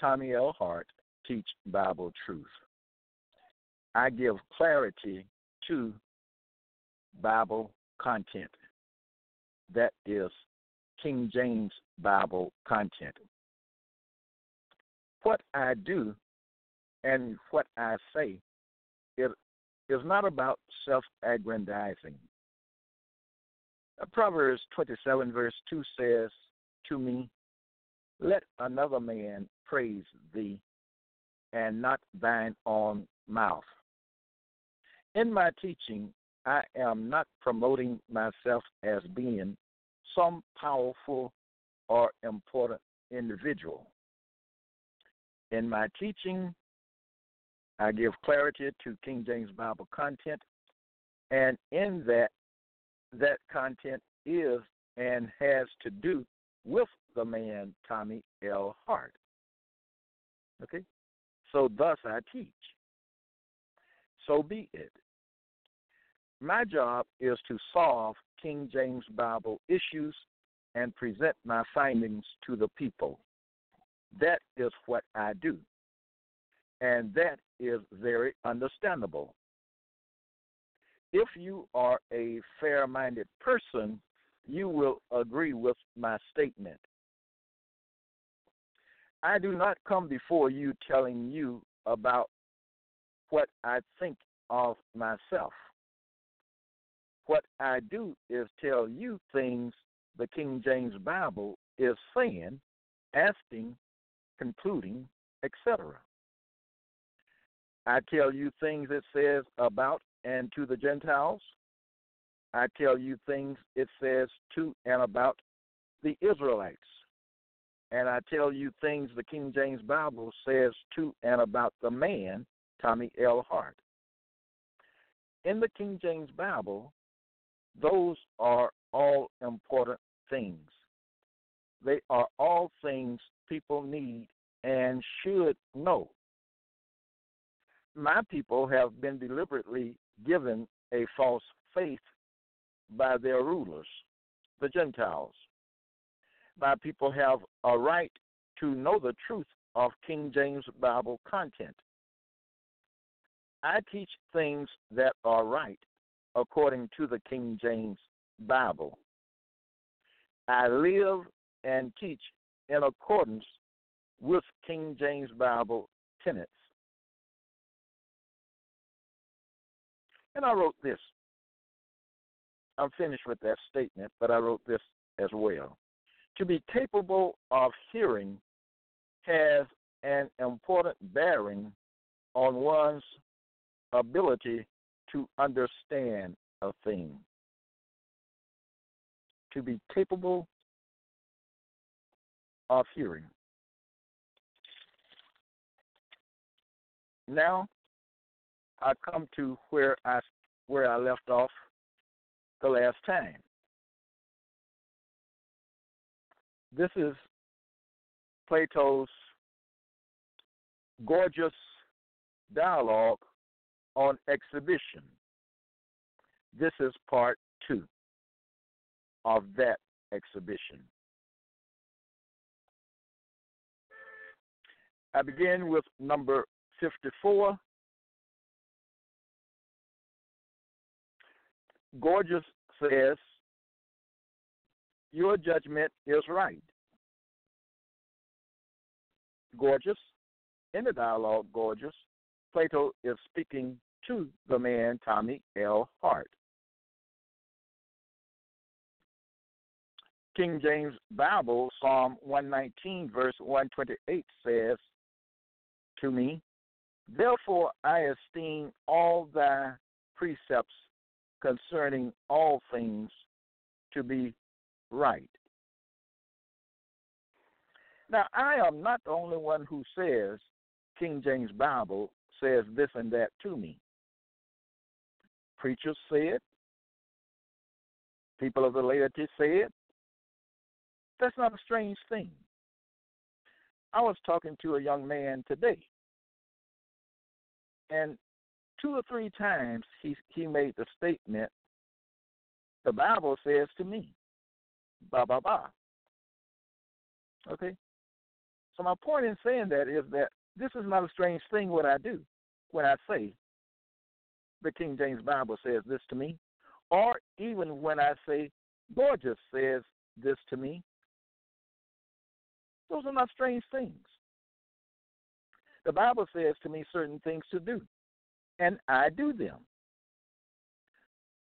Tommy L. Hart, teach Bible truth. I give clarity to Bible content. That is King James Bible content. What I do and what I say it is not about self aggrandizing. Uh, Proverbs 27, verse 2 says to me, Let another man praise thee, and not thine own mouth. In my teaching, I am not promoting myself as being some powerful or important individual. In my teaching, I give clarity to King James Bible content, and in that, that content is and has to do with the man Tommy L. Hart. Okay? So thus I teach. So be it. My job is to solve King James Bible issues and present my findings to the people. That is what I do. And that is very understandable. If you are a fair minded person, you will agree with my statement. I do not come before you telling you about what I think of myself. What I do is tell you things the King James Bible is saying, asking, concluding, etc. I tell you things it says about and to the Gentiles. I tell you things it says to and about the Israelites. And I tell you things the King James Bible says to and about the man, Tommy L. Hart. In the King James Bible, those are all important things. They are all things people need and should know. My people have been deliberately given a false faith by their rulers, the Gentiles. My people have a right to know the truth of King James Bible content. I teach things that are right according to the King James Bible. I live and teach in accordance with King James Bible tenets. And I wrote this. I'm finished with that statement, but I wrote this as well. To be capable of hearing has an important bearing on one's ability to understand a thing. To be capable of hearing. Now, I come to where I where I left off the last time. This is Plato's Gorgias dialogue on exhibition. This is part two of that exhibition. I begin with number 54. Gorgias says, Your judgment is right. Gorgias. in the dialogue, Gorgias, Plato is speaking to the man Tommy L. Hart. King James Bible, Psalm 119, verse 128 says to me, Therefore I esteem all thy precepts concerning all things to be right. Now, I am not the only one who says King James Bible says this and that to me. Preachers say it. People of the laity say it. That's not a strange thing. I was talking to a young man today, and two or three times he he made the statement, "The Bible says to me, ba ba ba." Okay, so my point in saying that is that this is not a strange thing what I do what I say the King James Bible says this to me, or even when I say Gorgias says this to me. Those are not strange things. The Bible says to me certain things to do, and I do them.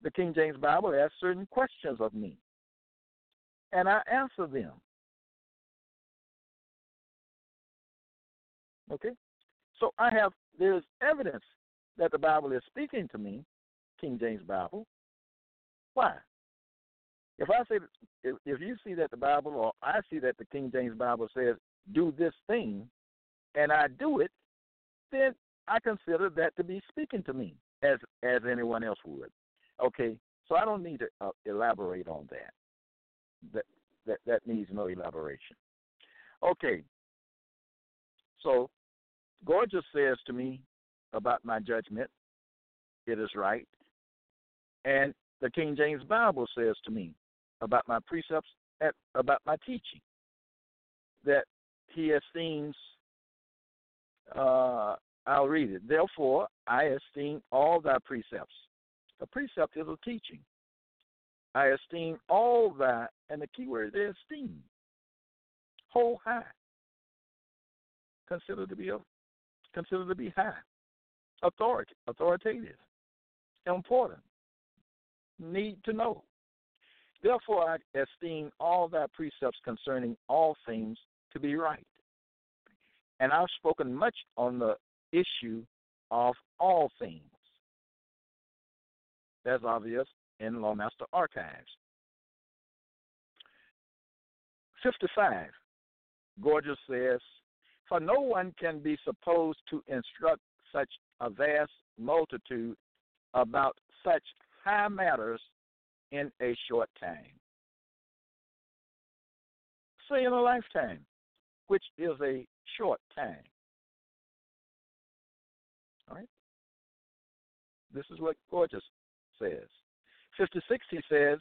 The King James Bible asks certain questions of me, and I answer them. Okay? So I have, there's evidence that the Bible is speaking to me, King James Bible. Why? If I say, if, you see that the Bible, or I see that the King James Bible says, do this thing, and I do it, then I consider that to be speaking to me as as anyone else would. Okay, so I don't need to uh, elaborate on that. That that that needs no elaboration. Okay, so Gorgias says to me about my judgment, it is right. And the King James Bible says to me about my precepts, about my teaching, that he esteems, uh, I'll read it. Therefore, I esteem all thy precepts. A precept is a teaching. I esteem all thy, and the key word is esteem. Hold high. Considered to be consider to be high, authority, authoritative, important, need to know. Therefore, I esteem all thy precepts concerning all things to be right. And I've spoken much on the issue of all things. That's obvious in Lawmaster Archives. 55. Gorgias says, for no one can be supposed to instruct such a vast multitude about such high matters in a short time. Say in a lifetime, which is a short time. All right? This is what Gorgias says. 56, he says,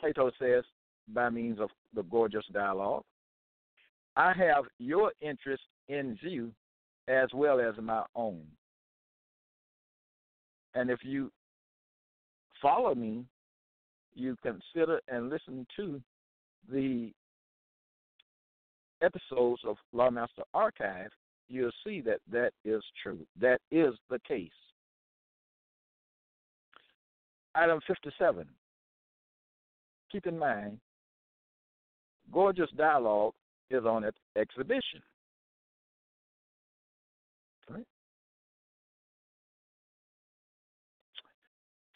Plato says, by means of the Gorgias dialogue, I have your interest in view as well as my own. And if you follow me, you consider and listen to the episodes of Lawmaster Archive, you'll see that that is true. That is the case. Item 57. Keep in mind, Gorgias Dialogue is on its exhibition. Right?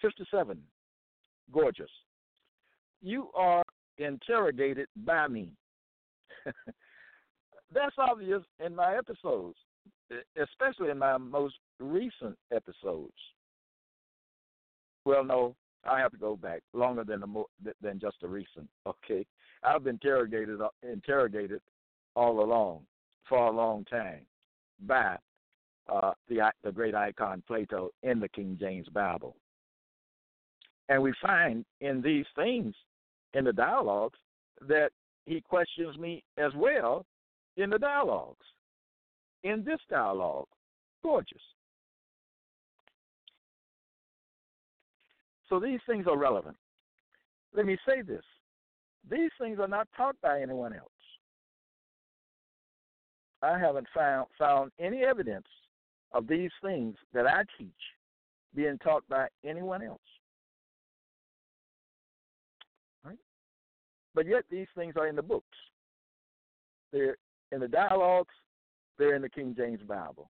57. Gorgias. You are interrogated by me. That's obvious in my episodes, especially in my most recent episodes. Well, no, I have to go back longer than than just a recent. Okay, I've been interrogated uh, interrogated all along for a long time by uh, the the great icon Plato in the King James Bible, and we find in these things in the dialogues that he questions me as well in the dialogues. In this dialogue, Gorgias. So these things are relevant. Let me say this these things are not taught by anyone else. I haven't found found any evidence of these things that I teach being taught by anyone else. Right? But yet these things are in the books. They're in the dialogues, they're in the King James Bible.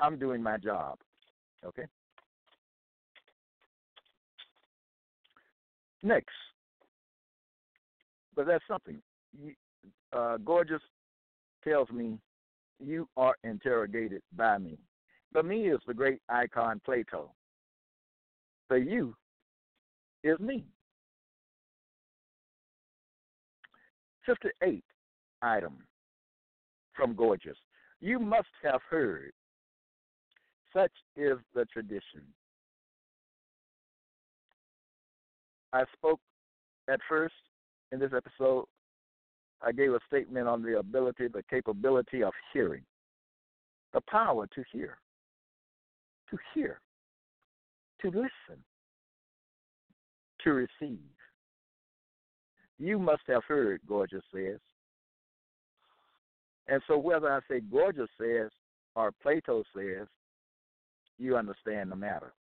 I'm doing my job. Okay? Next. But that's something. Uh, Gorgias tells me you are interrogated by me. The me is the great icon Plato. The you is me. 58 item from Gorgias. You must have heard. Such is the tradition. I spoke at first in this episode I gave a statement on the ability, the capability of hearing, the power to hear, to hear, to listen, to receive. You must have heard, Gorgias says. And so, whether I say Gorgias says or Plato says, you understand the matter.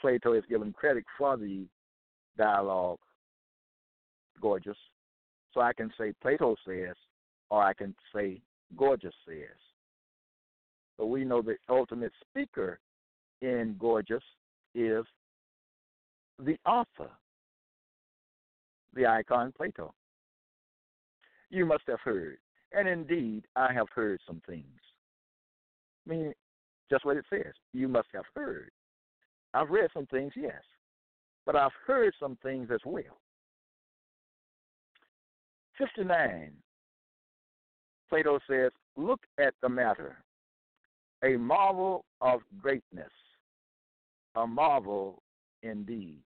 Plato is given credit for the dialogue Gorgias. So I can say Plato says, or I can say Gorgias says. But we know the ultimate speaker in Gorgias is the author, the icon Plato. You must have heard, and indeed I have heard some things. I mean, just what it says. You must have heard. I've read some things, yes, but I've heard some things as well. 59. Plato says, Look at the matter, a marvel of greatness, a marvel indeed.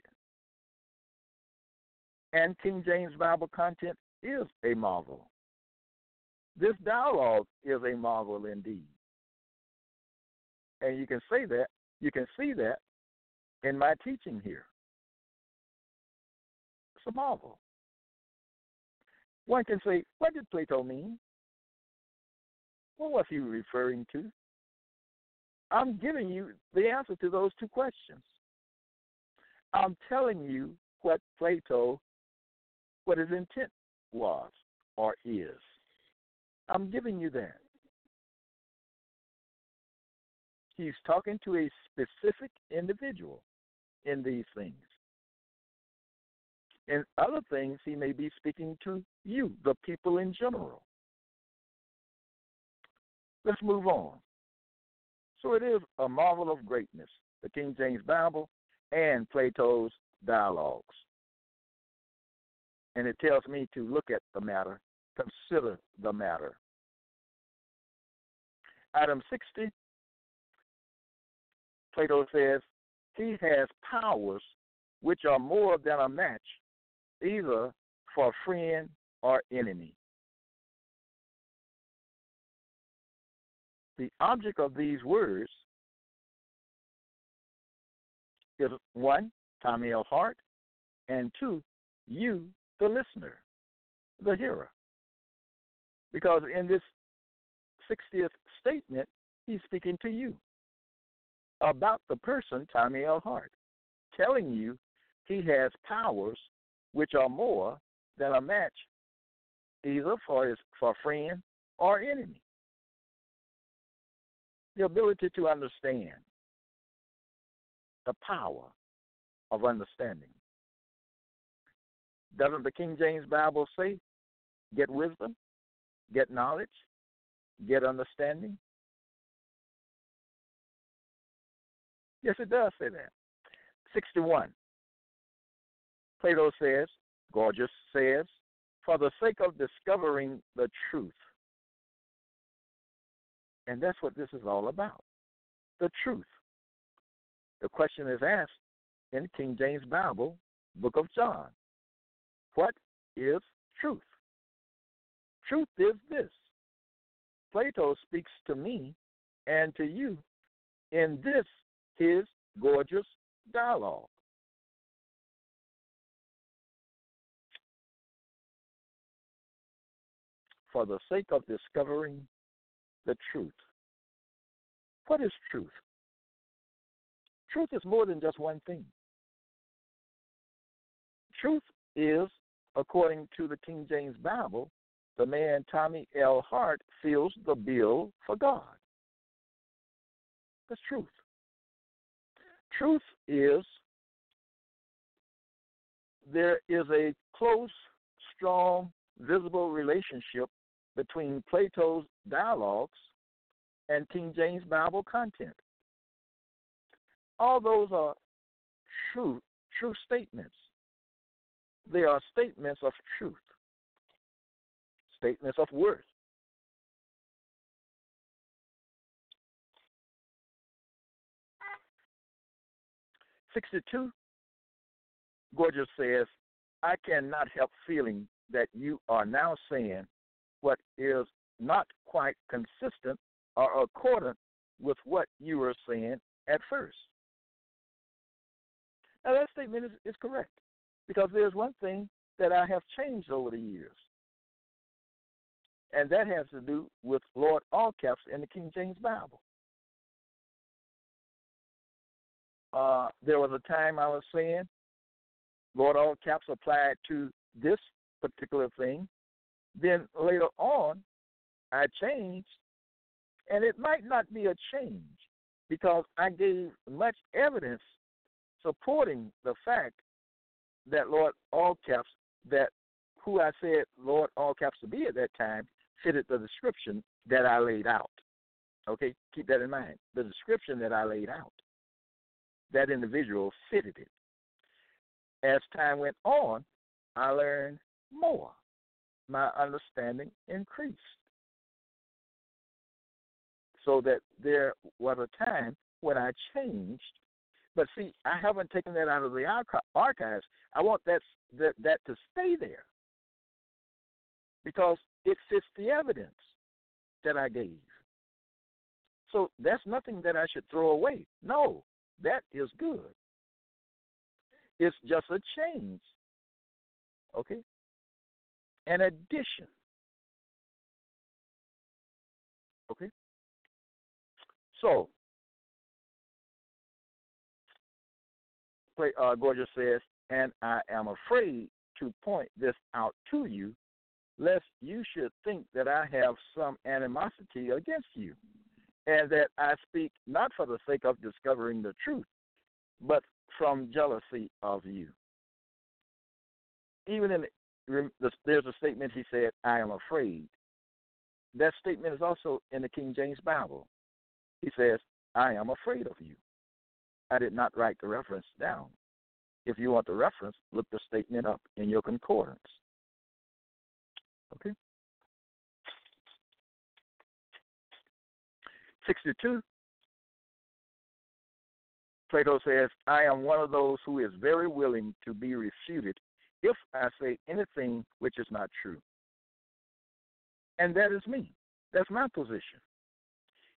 And King James Bible content is a marvel. This dialogue is a marvel indeed. And you can say that, you can see that in my teaching here. It's a marvel. One can say, what did Plato mean? What was he referring to? I'm giving you the answer to those two questions. I'm telling you what Plato, what his intent was or is. I'm giving you that. He's talking to a specific individual in these things. In other things, he may be speaking to you, the people in general. Let's move on. So it is a marvel of greatness, the King James Bible and Plato's dialogues. And it tells me to look at the matter, consider the matter. Item 60, Plato says, He has powers which are more than a match either for friend or enemy. The object of these words is one, Tommy L. Hart, and two, you, the listener, the hearer. Because in this 60th statement, he's speaking to you about the person, Tommy L. Hart, telling you he has powers which are more than a match either for his for friend or enemy. The ability to understand the power of understanding. Doesn't the King James Bible say, get wisdom, get knowledge, get understanding? Yes, it does say that. 61. Plato says, Gorgias says, for the sake of discovering the truth. And that's what this is all about the truth. The question is asked in the King James Bible, Book of John What is truth? Truth is this Plato speaks to me and to you in this his Gorgias dialogue. for the sake of discovering the truth. What is truth? Truth is more than just one thing. Truth is, according to the King James Bible, the man Tommy L. Hart fills the bill for God. That's truth. Truth is there is a close, strong, visible relationship between Plato's dialogues and King James Bible content. All those are true, true statements. They are statements of truth, statements of worth. Sixty-two. Gorgias says, "I cannot help feeling that you are now saying what is not quite consistent or accordant with what you were saying at first. Now, that statement is, is correct because there's one thing that I have changed over the years, and that has to do with Lord all caps in the King James Bible. Uh, there was a time I was saying Lord all caps applied to this particular thing. Then later on, I changed, and it might not be a change because I gave much evidence supporting the fact that Lord all caps that who I said Lord all caps to be at that time fitted the description that I laid out. Okay, keep that in mind. The description that I laid out, that individual fitted it. As time went on, I learned more. My understanding increased. So that there was a time when I changed. But see, I haven't taken that out of the archives. I want that, that, that to stay there because it fits the evidence that I gave. So that's nothing that I should throw away. No, that is good. It's just a change. Okay? An addition. Okay? So, uh, Gorgias says, and I am afraid to point this out to you, lest you should think that I have some animosity against you, and that I speak not for the sake of discovering the truth, but from jealousy of you. Even in the, there's a statement he said, "I am afraid." That statement is also in the King James Bible. He says, "I am afraid of you." I did not write the reference down. If you want the reference, look the statement up in your concordance. Okay. 62 Plato says, I am one of those who is very willing to be refuted if I say anything which is not true. And that is me. That's my position.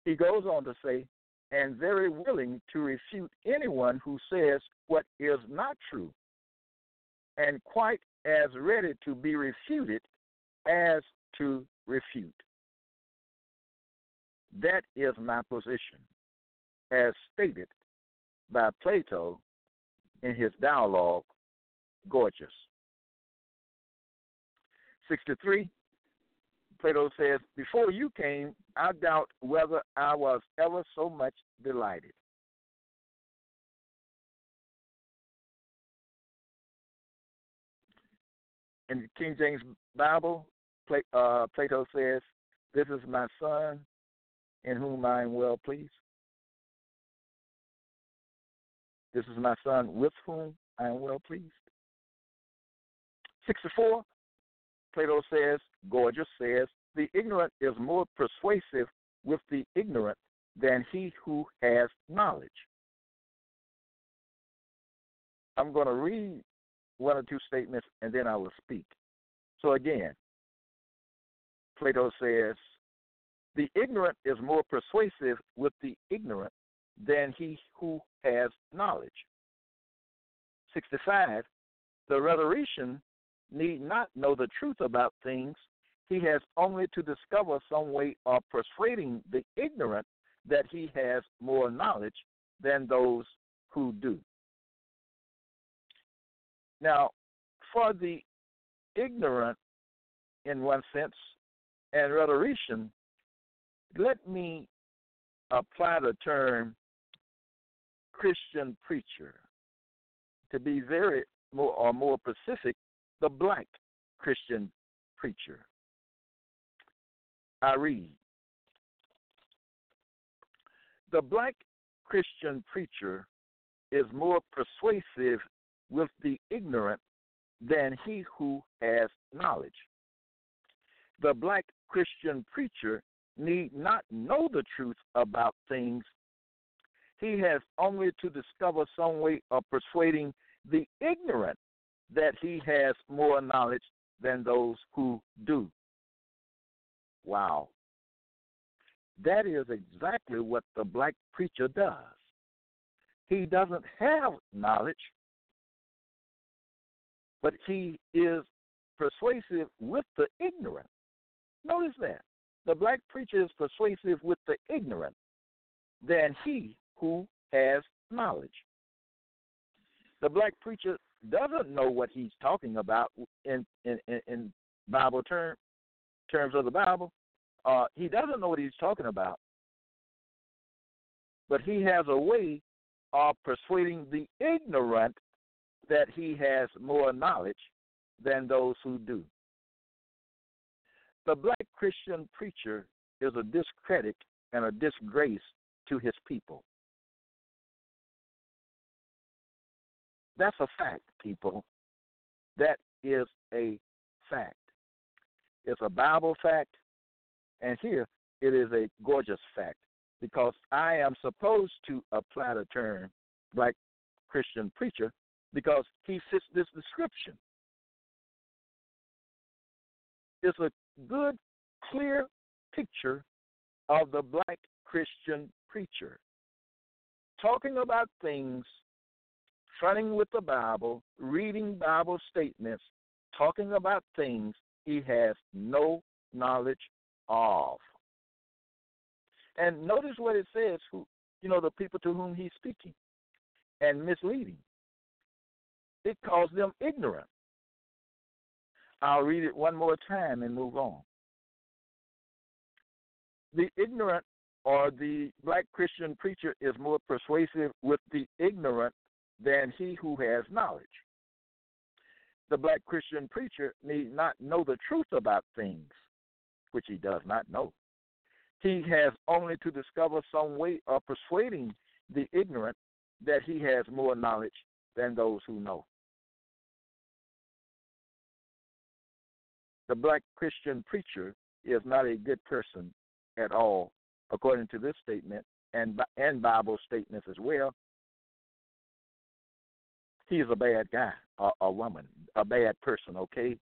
He goes on to say, and very willing to refute anyone who says what is not true, and quite as ready to be refuted as to refute. That is my position, as stated by Plato in his dialogue, Gorgias. 63, Plato says, Before you came, I doubt whether I was ever so much delighted. In the King James Bible, uh, Plato says, This is my son in whom I am well pleased. This is my son with whom I am well pleased. 64, Plato says, Gorgias says, the ignorant is more persuasive with the ignorant than he who has knowledge. I'm going to read one or two statements and then I will speak. So again, Plato says, the ignorant is more persuasive with the ignorant than he who has knowledge. 65. The rhetorician need not know the truth about things he has only to discover some way of persuading the ignorant that he has more knowledge than those who do. Now, for the ignorant, in one sense, and rhetorician, let me apply the term Christian preacher to be very more or more specific, the black Christian preacher. I read The black Christian preacher is more persuasive with the ignorant than he who has knowledge. The black Christian preacher need not know the truth about things. He has only to discover some way of persuading the ignorant that he has more knowledge than those who do. Wow. That is exactly what the black preacher does. He doesn't have knowledge, but he is persuasive with the ignorant. Notice that. The black preacher is persuasive with the ignorant than he who has knowledge. The black preacher doesn't know what he's talking about in in, in Bible term, terms of the Bible. Uh, he doesn't know what he's talking about, but he has a way of persuading the ignorant that he has more knowledge than those who do. The black Christian preacher is a discredit and a disgrace to his people. That's a fact, people. That is a fact. It's a Bible fact, and here it is a Gorgias fact because I am supposed to apply the term black Christian preacher because he fits this description. It's a good, clear picture of the black Christian preacher talking about things, fronting with the Bible, reading Bible statements, talking about things he has no knowledge of. And notice what it says, who you know, the people to whom he's speaking and misleading. It calls them ignorant. I'll read it one more time and move on. The ignorant or the black Christian preacher is more persuasive with the ignorant than he who has knowledge. The black Christian preacher need not know the truth about things, which he does not know. He has only to discover some way of persuading the ignorant that he has more knowledge than those who know. The black Christian preacher is not a good person at all, according to this statement and and Bible statements as well. He is a bad guy, a, a woman, a bad person. Okay,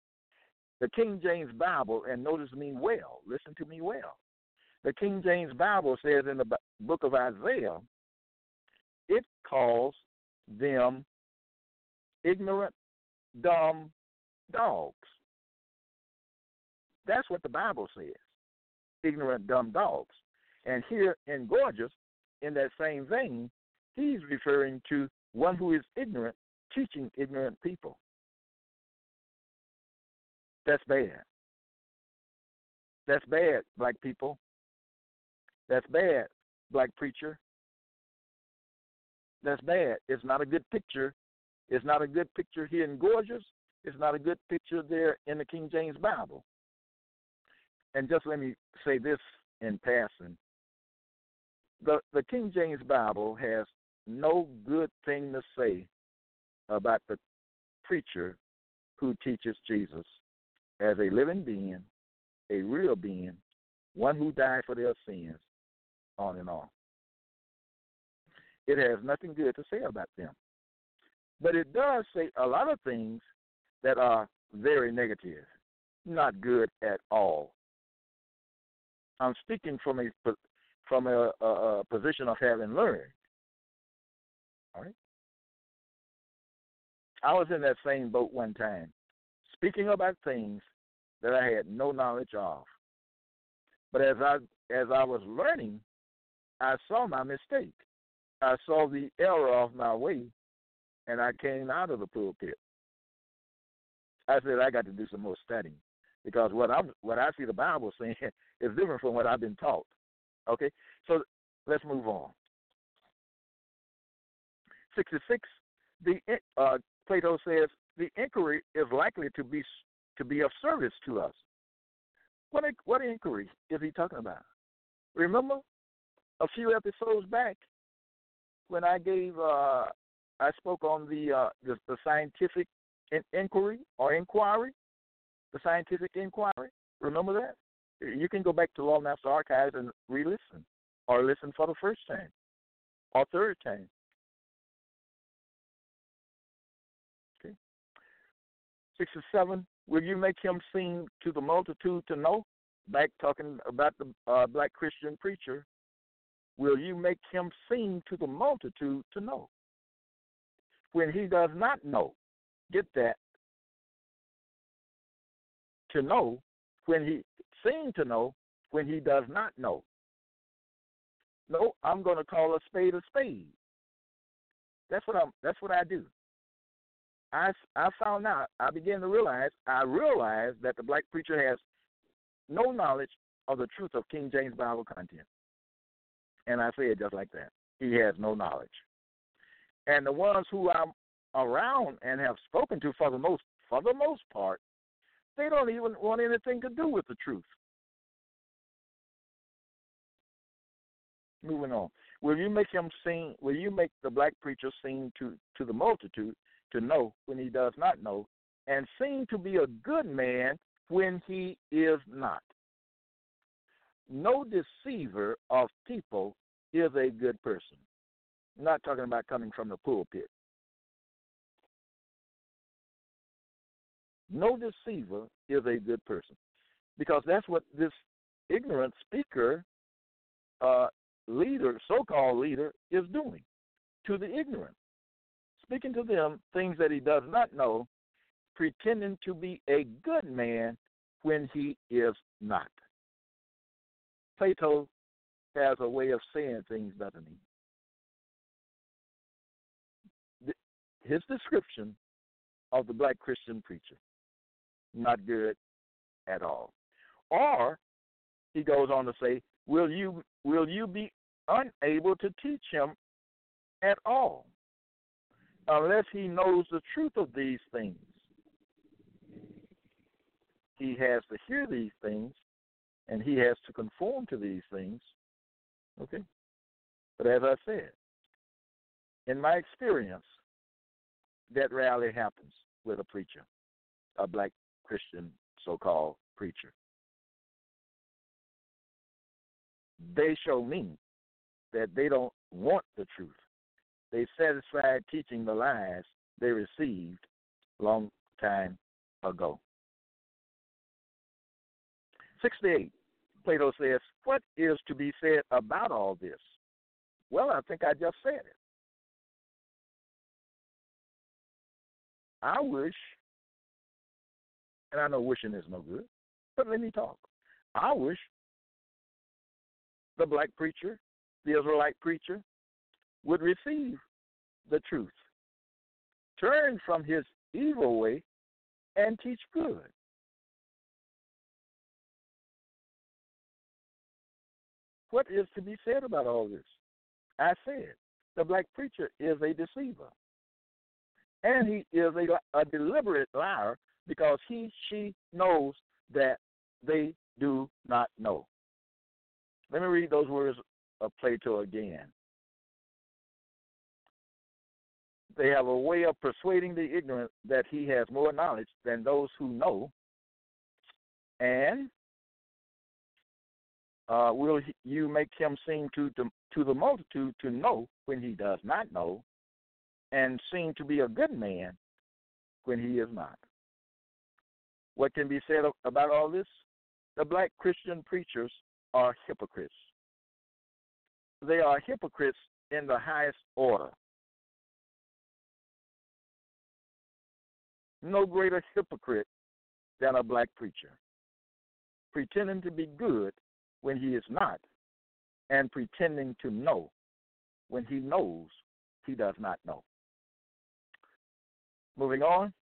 the King James Bible, and notice me well. Listen to me well. The King James Bible says in the book of Isaiah, it calls them ignorant, dumb dogs. That's what the Bible says. Ignorant, dumb dogs. And here in Gorgias, in that same vein, he's referring to one who is ignorant, teaching ignorant people. That's bad. That's bad, black people. That's bad, black preacher. That's bad. It's not a good picture. It's not a good picture here in Gorgias. It's not a good picture there in the King James Bible and just let me say this in passing. The the King James Bible has no good thing to say about the preacher who teaches Jesus as a living being, a real being, one who died for their sins, on and on. It has nothing good to say about them. But it does say a lot of things that are very negative, not good at all. I'm speaking from a from a, a, a position of having learned. All right. I was in that same boat one time, speaking about things that I had no knowledge of. But as I as I was learning, I saw my mistake. I saw the error of my way, and I came out of the pulpit. I said I got to do some more studying because what I'm what I see the Bible saying is different from what I've been taught. Okay, so let's move on. Sixty-six. The uh, Plato says the inquiry is likely to be to be of service to us. What what inquiry is he talking about? Remember a few episodes back when I gave uh, I spoke on the uh, the, the scientific inquiry or inquiry, the scientific inquiry. Remember that? You can go back to Law Master Archives and re-listen, or listen for the first time, or third time. Okay. Six and seven, Will you make him sing to the multitude to know? Back talking about the uh, black Christian preacher. Will you make him sing to the multitude to know? When he does not know, get that. To know when he seem to know when he does not know. No, I'm going to call a spade a spade. That's what I'm. That's what I do. I, I found out, I began to realize, I realized that the black preacher has no knowledge of the truth of King James Bible content. And I say it just like that. He has no knowledge. And the ones who I'm around and have spoken to for the most for the most part, they don't even want anything to do with the truth. Moving on. Will you make him sing will you make the black preacher seem to, to the multitude to know when he does not know, and seem to be a good man when he is not. No deceiver of people is a good person. I'm not talking about coming from the pulpit. No deceiver is a good person. Because that's what this ignorant speaker, uh, leader, so called leader, is doing to the ignorant speaking to them things that he does not know, pretending to be a good man when he is not. Plato has a way of saying things, doesn't he? His description of the black Christian preacher, not good at all. Or he goes on to say, Will you will you be unable to teach him at all? unless he knows the truth of these things. He has to hear these things and he has to conform to these things. Okay? But as I said, in my experience, that rarely happens with a preacher, a black Christian so called preacher. They show me that they don't want the truth they satisfied teaching the lies they received long time ago. 68. Plato says, What is to be said about all this? Well, I think I just said it. I wish, and I know wishing is no good, but let me talk. I wish the black preacher, the Israelite preacher, would receive the truth, turn from his evil way, and teach good. What is to be said about all this? I said the black preacher is a deceiver. And he is a, a deliberate liar because he, she knows that they do not know. Let me read those words of Plato again. They have a way of persuading the ignorant that he has more knowledge than those who know. And uh, will you make him seem to, to to the multitude to know when he does not know, and seem to be a good man when he is not? What can be said about all this? The black Christian preachers are hypocrites. They are hypocrites in the highest order. no greater hypocrite than a black preacher. pretending to be good when he is not, and pretending to know when he knows he does not know. Moving on.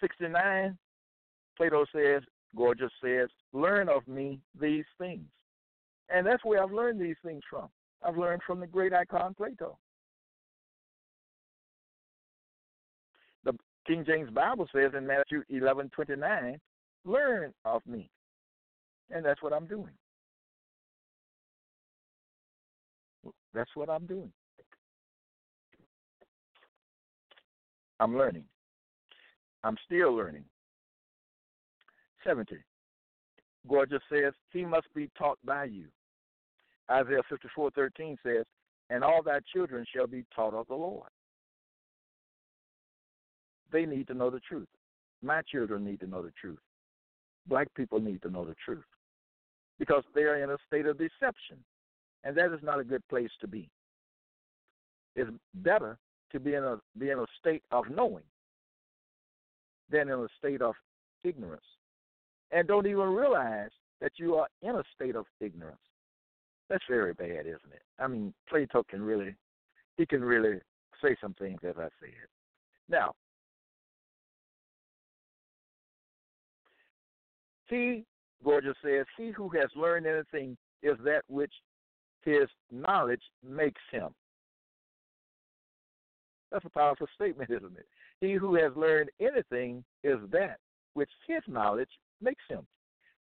69, Plato says, Gorgias says, learn of me these things. And that's where I've learned these things from. I've learned from the great icon Plato. The King James Bible says in Matthew 11 29, learn of me. And that's what I'm doing. That's what I'm doing. I'm learning. I'm still learning. 70. Gorgias says, He must be taught by you. Isaiah 54:13 says, And all thy children shall be taught of the Lord. They need to know the truth. My children need to know the truth. Black people need to know the truth because they are in a state of deception. And that is not a good place to be. It's better to be in a be in a state of knowing than in a state of ignorance. And don't even realize that you are in a state of ignorance. That's very bad, isn't it? I mean, Plato can really he can really say some things as I said. Now, he, Gorgias says, he who has learned anything is that which his knowledge makes him. That's a powerful statement, isn't it? He who has learned anything is that which his knowledge makes him.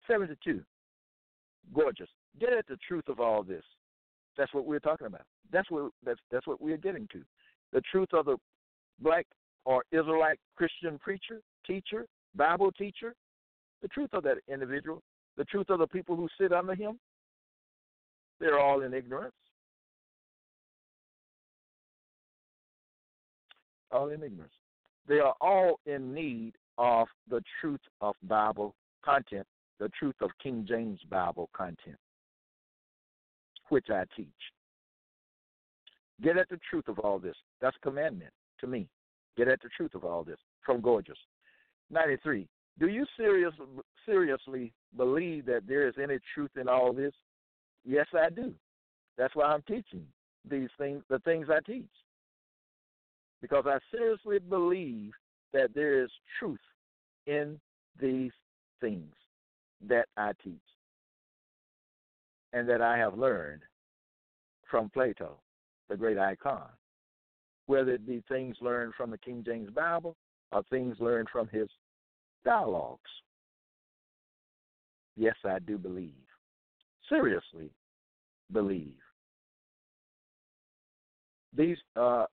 72. Gorgias. Get at the truth of all this. That's what we're talking about. That's what that's that's what we're getting to. The truth of the black or Israelite Christian preacher, teacher, Bible teacher, the truth of that individual, the truth of the people who sit under him, they're all in ignorance. All in ignorance. They are all in need of the truth of Bible content, the truth of King James Bible content, which I teach. Get at the truth of all this. That's commandment to me. Get at the truth of all this from Gorgias. 93. Do you serious, seriously believe that there is any truth in all this? Yes, I do. That's why I'm teaching these things, the things I teach. Because I seriously believe that there is truth in these things that I teach and that I have learned from Plato, the great icon, whether it be things learned from the King James Bible or things learned from his dialogues. Yes, I do believe. Seriously believe. These uh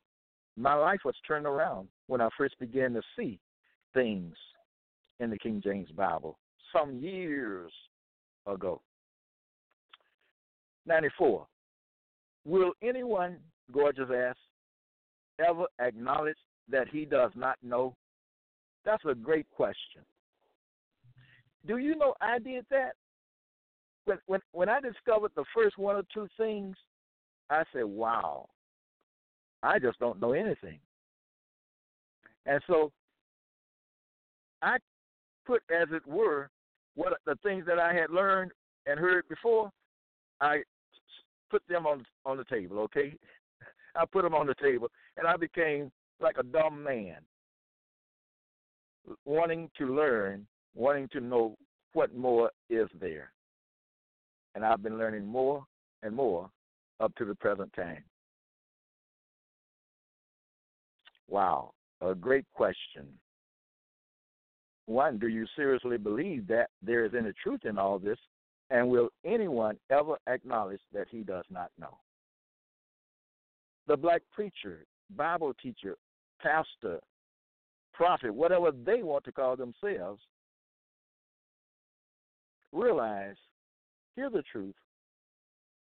my life was turned around when I first began to see things in the King James Bible some years ago. 94. Will anyone, Gorgias asks, ever acknowledge that he does not know? That's a great question. Do you know I did that? When when when I discovered the first one or two things, I said, "Wow, I just don't know anything." And so I put, as it were, what the things that I had learned and heard before, I put them on on the table. Okay, I put them on the table, and I became like a dumb man wanting to learn, wanting to know what more is there. And I've been learning more and more up to the present time. Wow, a great question. One, do you seriously believe that there is any truth in all this? And will anyone ever acknowledge that he does not know? The black preacher, Bible teacher, pastor, prophet, whatever they want to call themselves, realize, hear the truth,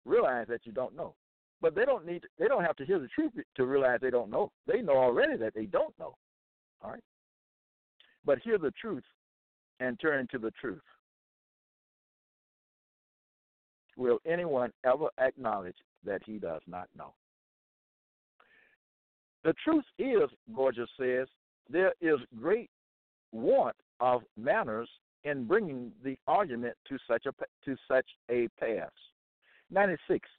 realize that you don't know. But they don't need to, they don't have to hear the truth to realize they don't know. They know already that they don't know. All right? But hear the truth and turn to the truth. Will anyone ever acknowledge that he does not know? The truth is, Gorgias says, there is great want of manners in bringing the argument to such a to such a pass. 96.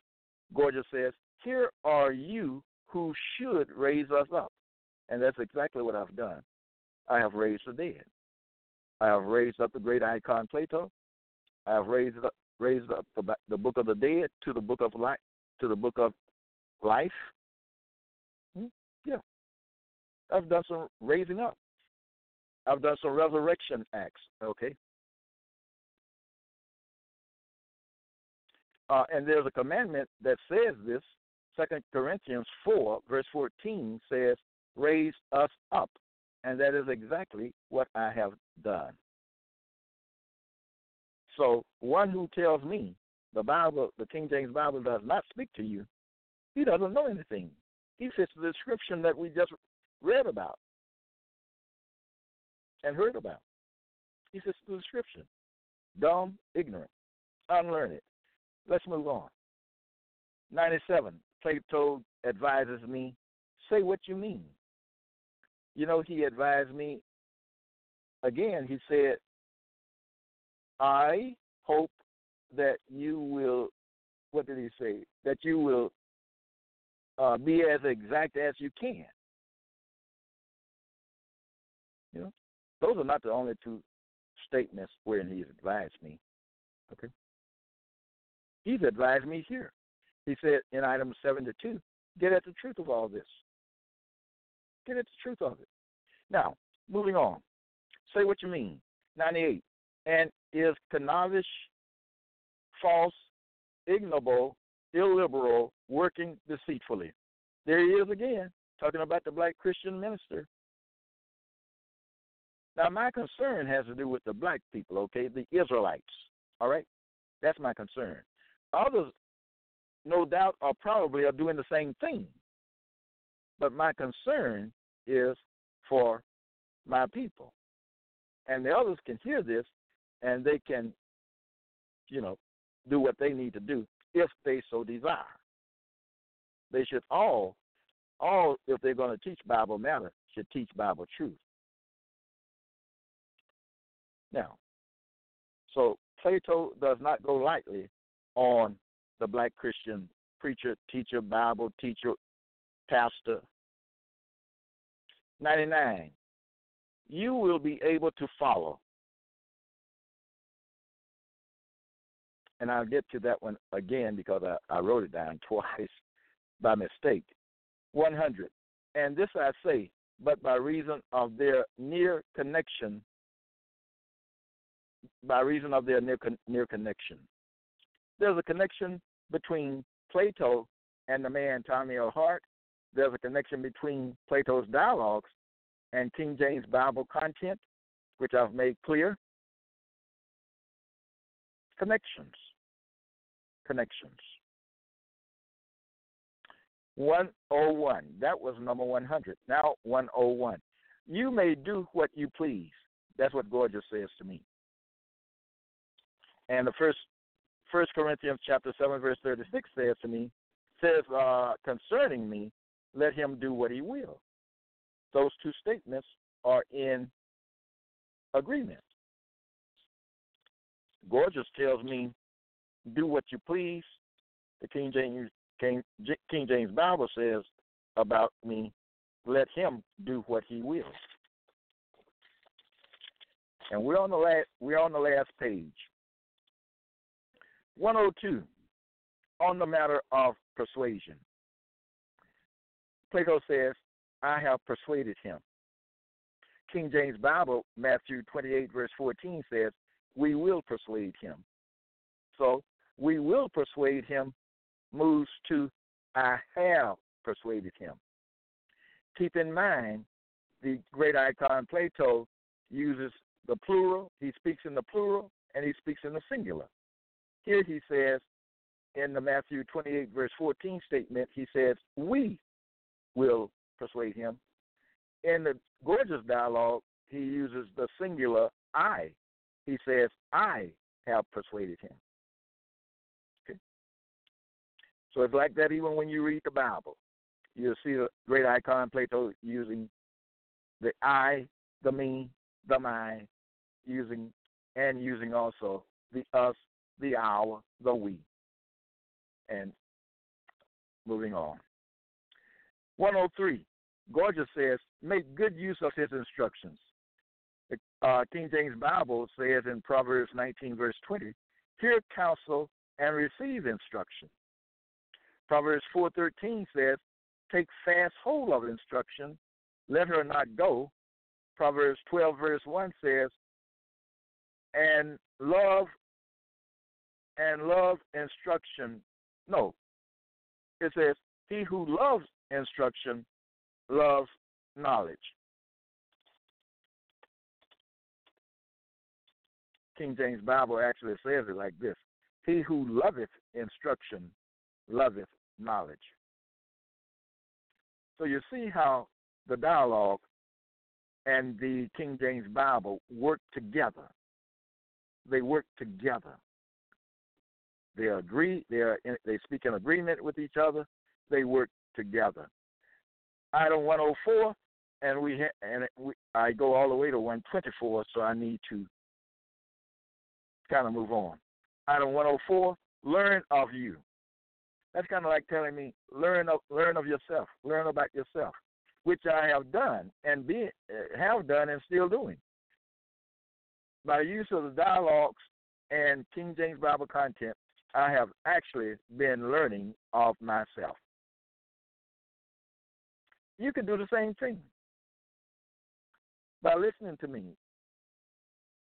Gorgias says, "Here are you who should raise us up," and that's exactly what I've done. I have raised the dead. I have raised up the great icon Plato. I have raised up raised up the, the book of the dead to the book of life to the book of life. Hmm? Yeah, I've done some raising up. I've done some resurrection acts. Okay. Uh, and there's a commandment that says this. Second Corinthians four verse fourteen says, "Raise us up," and that is exactly what I have done. So one who tells me the Bible, the King James Bible, does not speak to you, he doesn't know anything. He fits the description that we just read about and heard about. He fits the description. Dumb, ignorant, unlearned. Let's move on. 97. Plato advises me, say what you mean. You know, he advised me, again, he said, I hope that you will, what did he say? That you will uh, be as exact as you can. You know, those are not the only two statements wherein he advised me. Okay. He's advised me here. He said in item 7 to 2, get at the truth of all this. Get at the truth of it. Now, moving on. Say what you mean. 98. And is Canavish false, ignoble, illiberal, working deceitfully? There he is again, talking about the black Christian minister. Now, my concern has to do with the black people, okay, the Israelites, all right? That's my concern. Others, no doubt, are probably are doing the same thing. But my concern is for my people. And the others can hear this and they can, you know, do what they need to do if they so desire. They should all, all, if they're going to teach Bible matter, should teach Bible truth. Now, so Plato does not go lightly on the black Christian preacher, teacher, Bible teacher, pastor. 99. You will be able to follow and I'll get to that one again because I, I wrote it down twice by mistake. 100. And this I say, but by reason of their near connection, by reason of their near, near connection. There's a connection between Plato and the man Tommy L. Hart. There's a connection between Plato's dialogues and King James Bible content, which I've made clear. Connections connections. 101. That was number 100. Now 101. You may do what you please. That's what Gorgias says to me. And the first First Corinthians chapter 7 verse 36 says to me, says uh, concerning me, let him do what he will. Those two statements are in agreement. Gorgias tells me do what you please. The King James King, King James Bible says about me, let him do what he will. And we're on the last we're on the last page. 102 on the matter of persuasion. Plato says, I have persuaded him. King James Bible, Matthew 28, verse 14 says, We will persuade him. So we will persuade him moves to I have persuaded him. Keep in mind, the great icon Plato uses the plural, he speaks in the plural, and he speaks in the singular. Here he says, in the Matthew 28, verse 14 statement, he says, We will persuade him. In the Gorgias dialogue, he uses the singular I. He says, I have persuaded him. Okay? So it's like that even when you read the Bible. You'll see the great icon Plato using the I, the me, the my, using and using also the us, the hour, the we. And moving on. 103. Gorgias says, make good use of his instructions. The uh, King James Bible says in Proverbs 19, verse 20, hear counsel and receive instruction. Proverbs 4:13 says, "Take fast hold of instruction, let her not go." Proverbs 12 verse 1 says, "And love and love instruction." No. It says, "He who loves instruction loves knowledge." King James Bible actually says it like this He who loveth instruction loveth knowledge. So you see how the dialogue and the King James Bible work together. They work together. They agree. They are in, they speak in agreement with each other. They work together. Item 104, and we ha- and we, I go all the way to 124, so I need to kind of move on. Item 104, learn of you. That's kind of like telling me learn of learn of yourself, learn about yourself, which I have done and be uh, have done and still doing. By use of the dialogues and King James Bible content, I have actually been learning of myself. You can do the same thing by listening to me.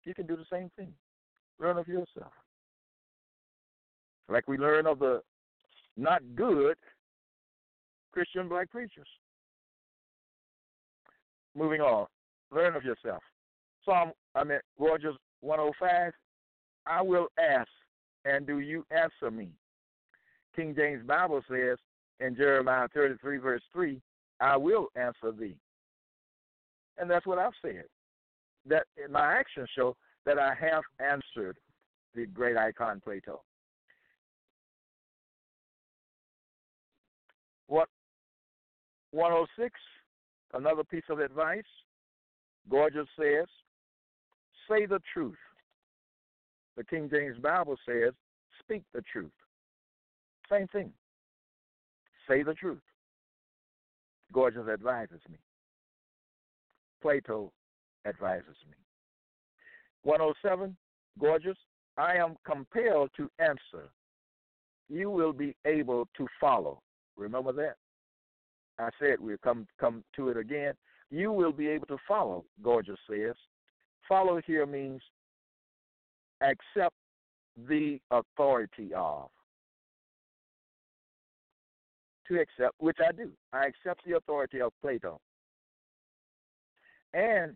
You can do the same thing. Learn of yourself. Like we learn of the not good Christian black preachers. Moving on. Learn of yourself. Psalm, I mean, Rogers 105. I will ask, and do you answer me? King James Bible says in Jeremiah 33, verse 3, I will answer thee. And that's what I've said. That my actions show that I have answered the great icon Plato. What 106, another piece of advice. Gorgias says, say the truth. The King James Bible says, speak the truth. Same thing. Say the truth. Gorgias advises me. Plato advises me. 107, Gorgias, I am compelled to answer. You will be able to follow. Remember that? I said we'll come come to it again. You will be able to follow, Gorgias says. Follow here means accept the authority of. To accept, which I do. I accept the authority of Plato. And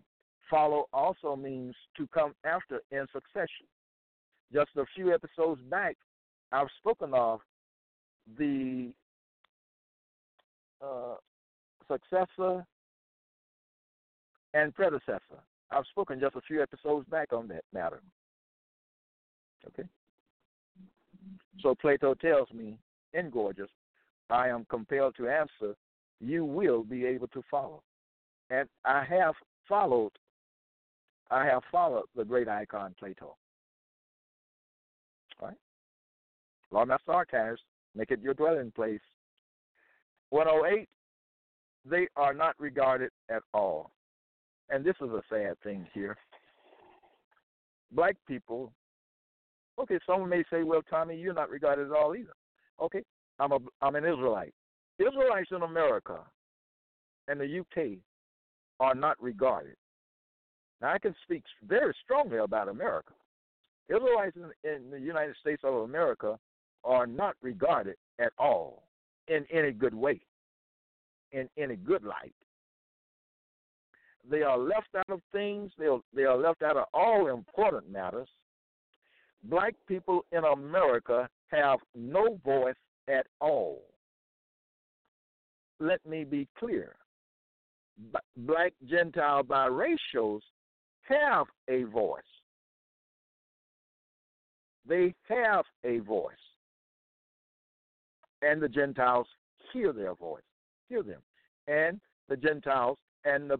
follow also means to come after in succession. Just a few episodes back, I've spoken of the uh, successor and predecessor. I've spoken just a few episodes back on that matter. Okay? So Plato tells me in Gorgias, I am compelled to answer, you will be able to follow. And I have followed, I have followed the great icon Plato. All right? Lord Master Archives, make it your dwelling place. 108, they are not regarded at all. And this is a sad thing here. Black people, okay, someone may say, well, Tommy, you're not regarded at all either. Okay, I'm, a, I'm an Israelite. Israelites in America and the UK are not regarded. Now, I can speak very strongly about America. Israelites in, in the United States of America are not regarded at all in any good way, in any good light. They are left out of things, they are, they are left out of all important matters. Black people in America have no voice at all. Let me be clear. Black Gentile biracials have a voice. They have a voice and the Gentiles hear their voice, hear them. And the Gentiles and the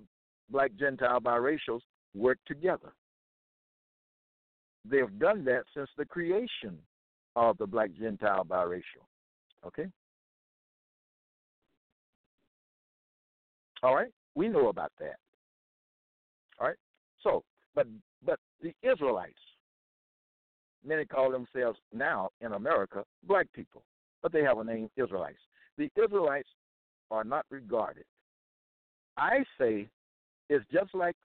black Gentile biracials work together. They've done that since the creation of the black Gentile biracial. Okay? All right? We know about that. All right? So, but but the Israelites, many call themselves now in America black people, but they have a name Israelites. The Israelites are not regarded. I say it's just like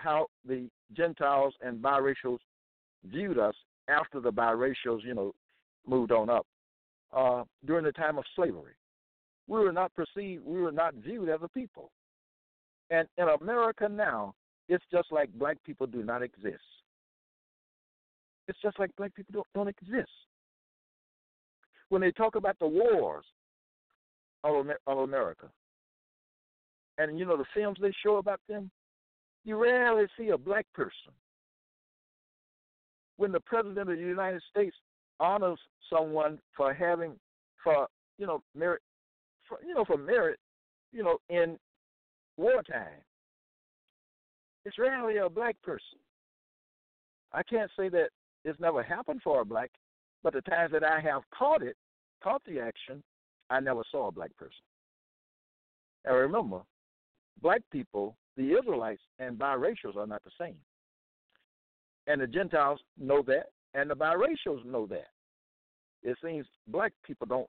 how the Gentiles and biracials viewed us after the biracials, you know, moved on up uh, during the time of slavery. We were not perceived, we were not viewed as a people. And in America now, it's just like black people do not exist. It's just like black people don't, don't exist. When they talk about the wars of, of America, and you know the films they show about them, you rarely see a black person. When the president of the United States honors someone for having, for you know merit, for, you know for merit, you know in wartime, it's rarely a black person. I can't say that it's never happened for a black, but the times that I have caught it, caught the action, I never saw a black person. And remember, black people, the Israelites and biracials are not the same. And the Gentiles know that, and the biracials know that. It seems black people don't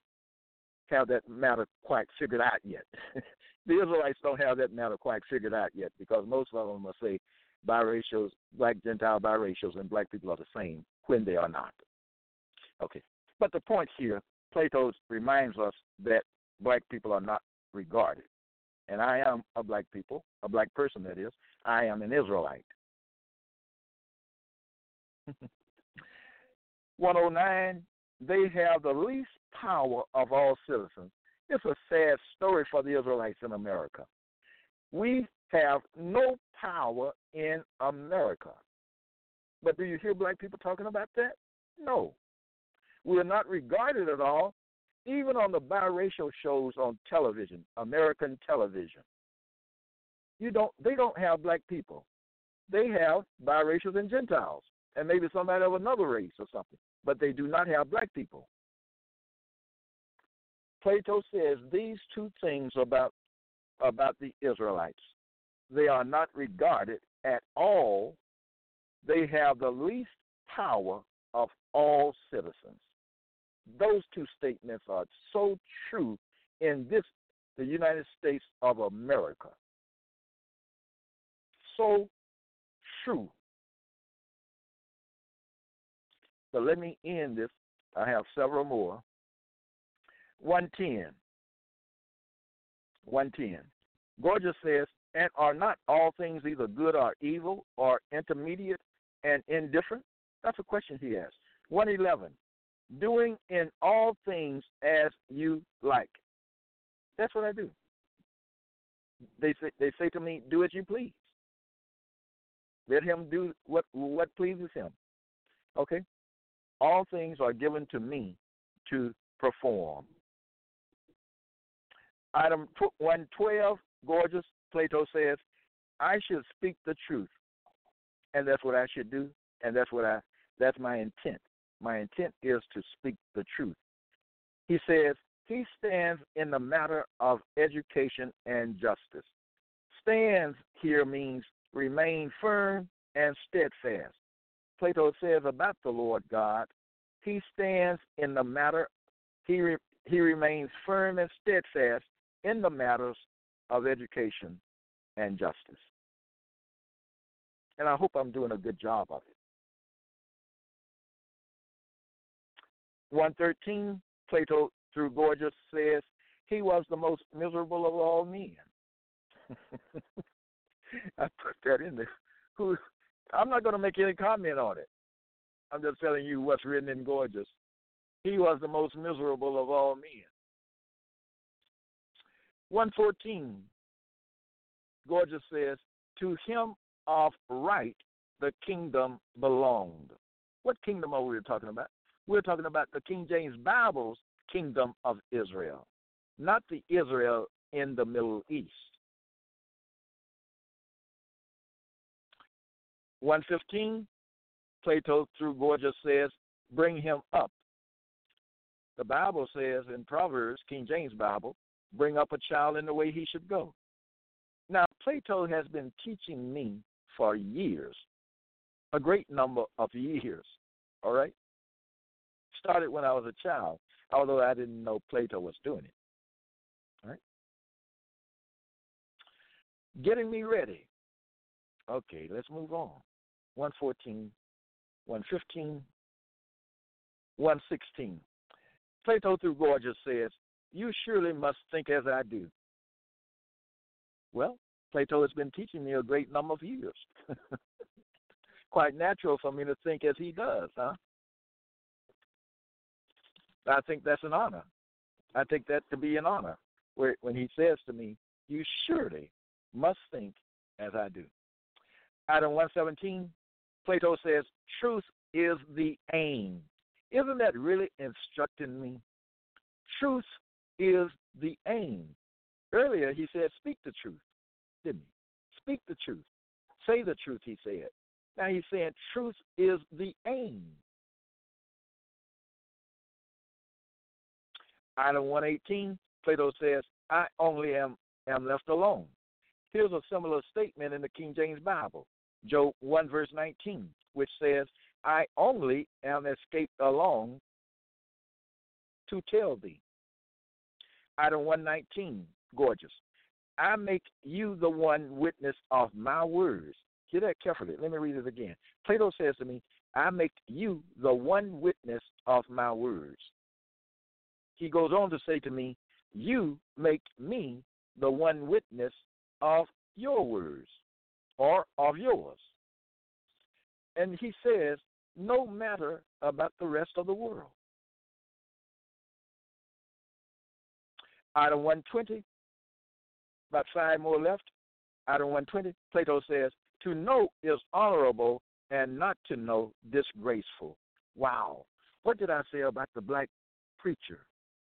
have that matter quite figured out yet. the Israelites don't have that matter quite figured out yet because most of them will say biracials, black Gentile biracials, and black people are the same when they are not. Okay. But the point here, Plato reminds us that black people are not regarded. And I am a black people, a black person that is. I am an Israelite. 109, they have the least power of all citizens. It's a sad story for the Israelites in America. We have no power in America. But do you hear black people talking about that? No. We are not regarded at all, even on the biracial shows on television, American television. You don't they don't have black people. They have biracials and Gentiles, and maybe somebody of another race or something. But they do not have black people. Plato says these two things about about the Israelites. They are not regarded at all. They have the least power of all citizens. Those two statements are so true in this the United States of America. So true. But let me end this. I have several more 110. 110. Gorgias says, and are not all things either good or evil or intermediate and indifferent? That's a question he asks. 111. Doing in all things as you like. That's what I do. They say they say to me, do as you please. Let him do what what pleases him. Okay? All things are given to me to perform. Item 112, Gorgias, Plato says, I should speak the truth. And that's what I should do. And that's what I that's my intent. My intent is to speak the truth. He says, he stands in the matter of education and justice. Stands here means remain firm and steadfast. Plato says about the Lord God, he stands in the matter, he, re, he remains firm and steadfast in the matters of education and justice. And I hope I'm doing a good job of it. 113, Plato, through Gorgias, says, He was the most miserable of all men. I put that in there. Who, I'm not going to make any comment on it. I'm just telling you what's written in Gorgias. He was the most miserable of all men. 114, Gorgias says, To him of right the kingdom belonged. What kingdom are we talking about? We're talking about the King James Bible's kingdom of Israel, not the Israel in the Middle East. 115, Plato, through Gorgias, says, bring him up. The Bible says in Proverbs, King James Bible, bring up a child in the way he should go. Now, Plato has been teaching me for years, a great number of years, all right? Started when I was a child, although I didn't know Plato was doing it. All right? Getting me ready. Okay, let's move on. 114, 115, 116. Plato through Gorgias says, You surely must think as I do. Well, Plato has been teaching me a great number of years. Quite natural for me to think as he does, huh? I think that's an honor. I think that to be an honor where, when he says to me, You surely must think as I do. Item 117, Plato says, Truth is the aim. Isn't that really instructing me? Truth is the aim. Earlier he said, Speak the truth, didn't he? Speak the truth. Say the truth, he said. Now he's saying, Truth is the aim. Item 118, Plato says, I only am, am left alone. Here's a similar statement in the King James Bible, Job 1, verse 19, which says, I only am escaped alone to tell thee. Item 119, Gorgias. I make you the one witness of my words. Hear that carefully. Let me read it again. Plato says to me, I make you the one witness of my words he goes on to say to me, You make me the one witness of your words or of yours. And he says, No matter about the rest of the world. Item 120, about five more left. Item 120, Plato says, To know is honorable and not to know disgraceful. Wow. What did I say about the black preacher?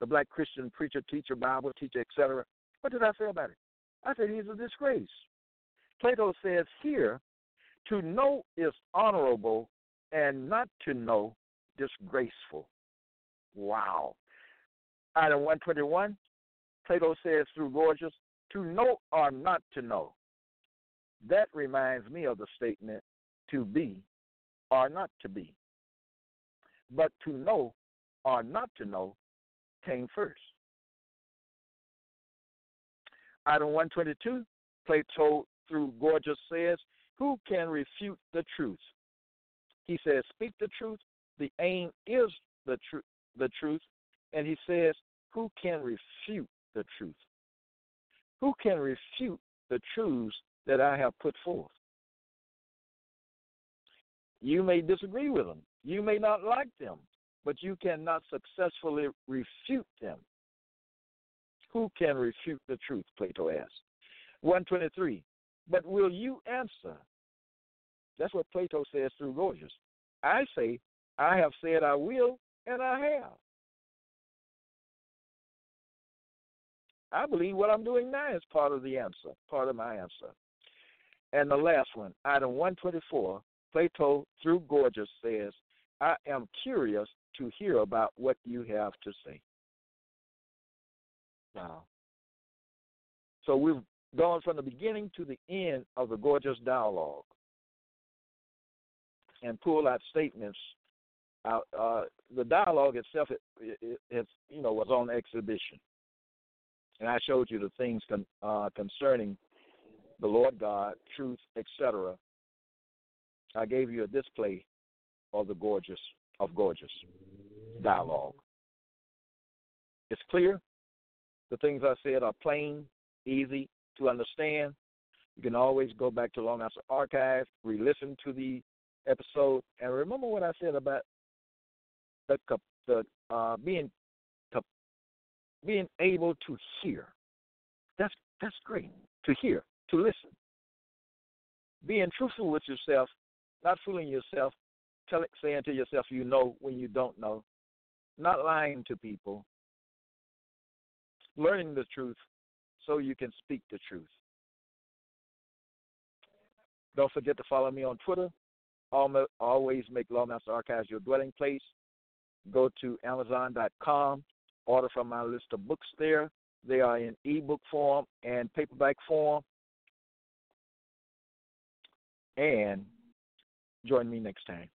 The black Christian preacher, teacher, Bible teacher, etc. What did I say about it? I said he's a disgrace. Plato says here, to know is honorable and not to know disgraceful. Wow. Item 121, Plato says through Gorgias, to know or not to know. That reminds me of the statement, to be or not to be. But to know or not to know came first. Item 122, Plato through Gorgias says, Who can refute the truth? He says, Speak the truth. The aim is the, tr- the truth. And he says, Who can refute the truth? Who can refute the truths that I have put forth? You may disagree with them. You may not like them but you cannot successfully refute them. Who can refute the truth? Plato asks. 123. But will you answer? That's what Plato says through Gorgias. I say, I have said I will, and I have. I believe what I'm doing now is part of the answer, part of my answer. And the last one, item 124, Plato through Gorgias says, I am curious to hear about what you have to say. Wow. So we've gone from the beginning to the end of the Gorgias dialogue and pulled out statements. Uh, uh, the dialogue itself, it, it, it, you know, was on exhibition, and I showed you the things con, uh, concerning the Lord God, truth, etc. I gave you a display of the Gorgias of Gorgias dialogue. It's clear. The things I said are plain, easy to understand. You can always go back to Long Answer Archive, re listen to the episode, and remember what I said about the, the uh, being being able to hear. That's that's great to hear, to listen. Being truthful with yourself, not fooling yourself, tell it, saying to yourself you know when you don't know, not lying to people, learning the truth so you can speak the truth. Don't forget to follow me on Twitter. Always make Lawmaster Archives your dwelling place. Go to Amazon.com, order from my list of books there. They are in ebook form and paperback form. And join me next time.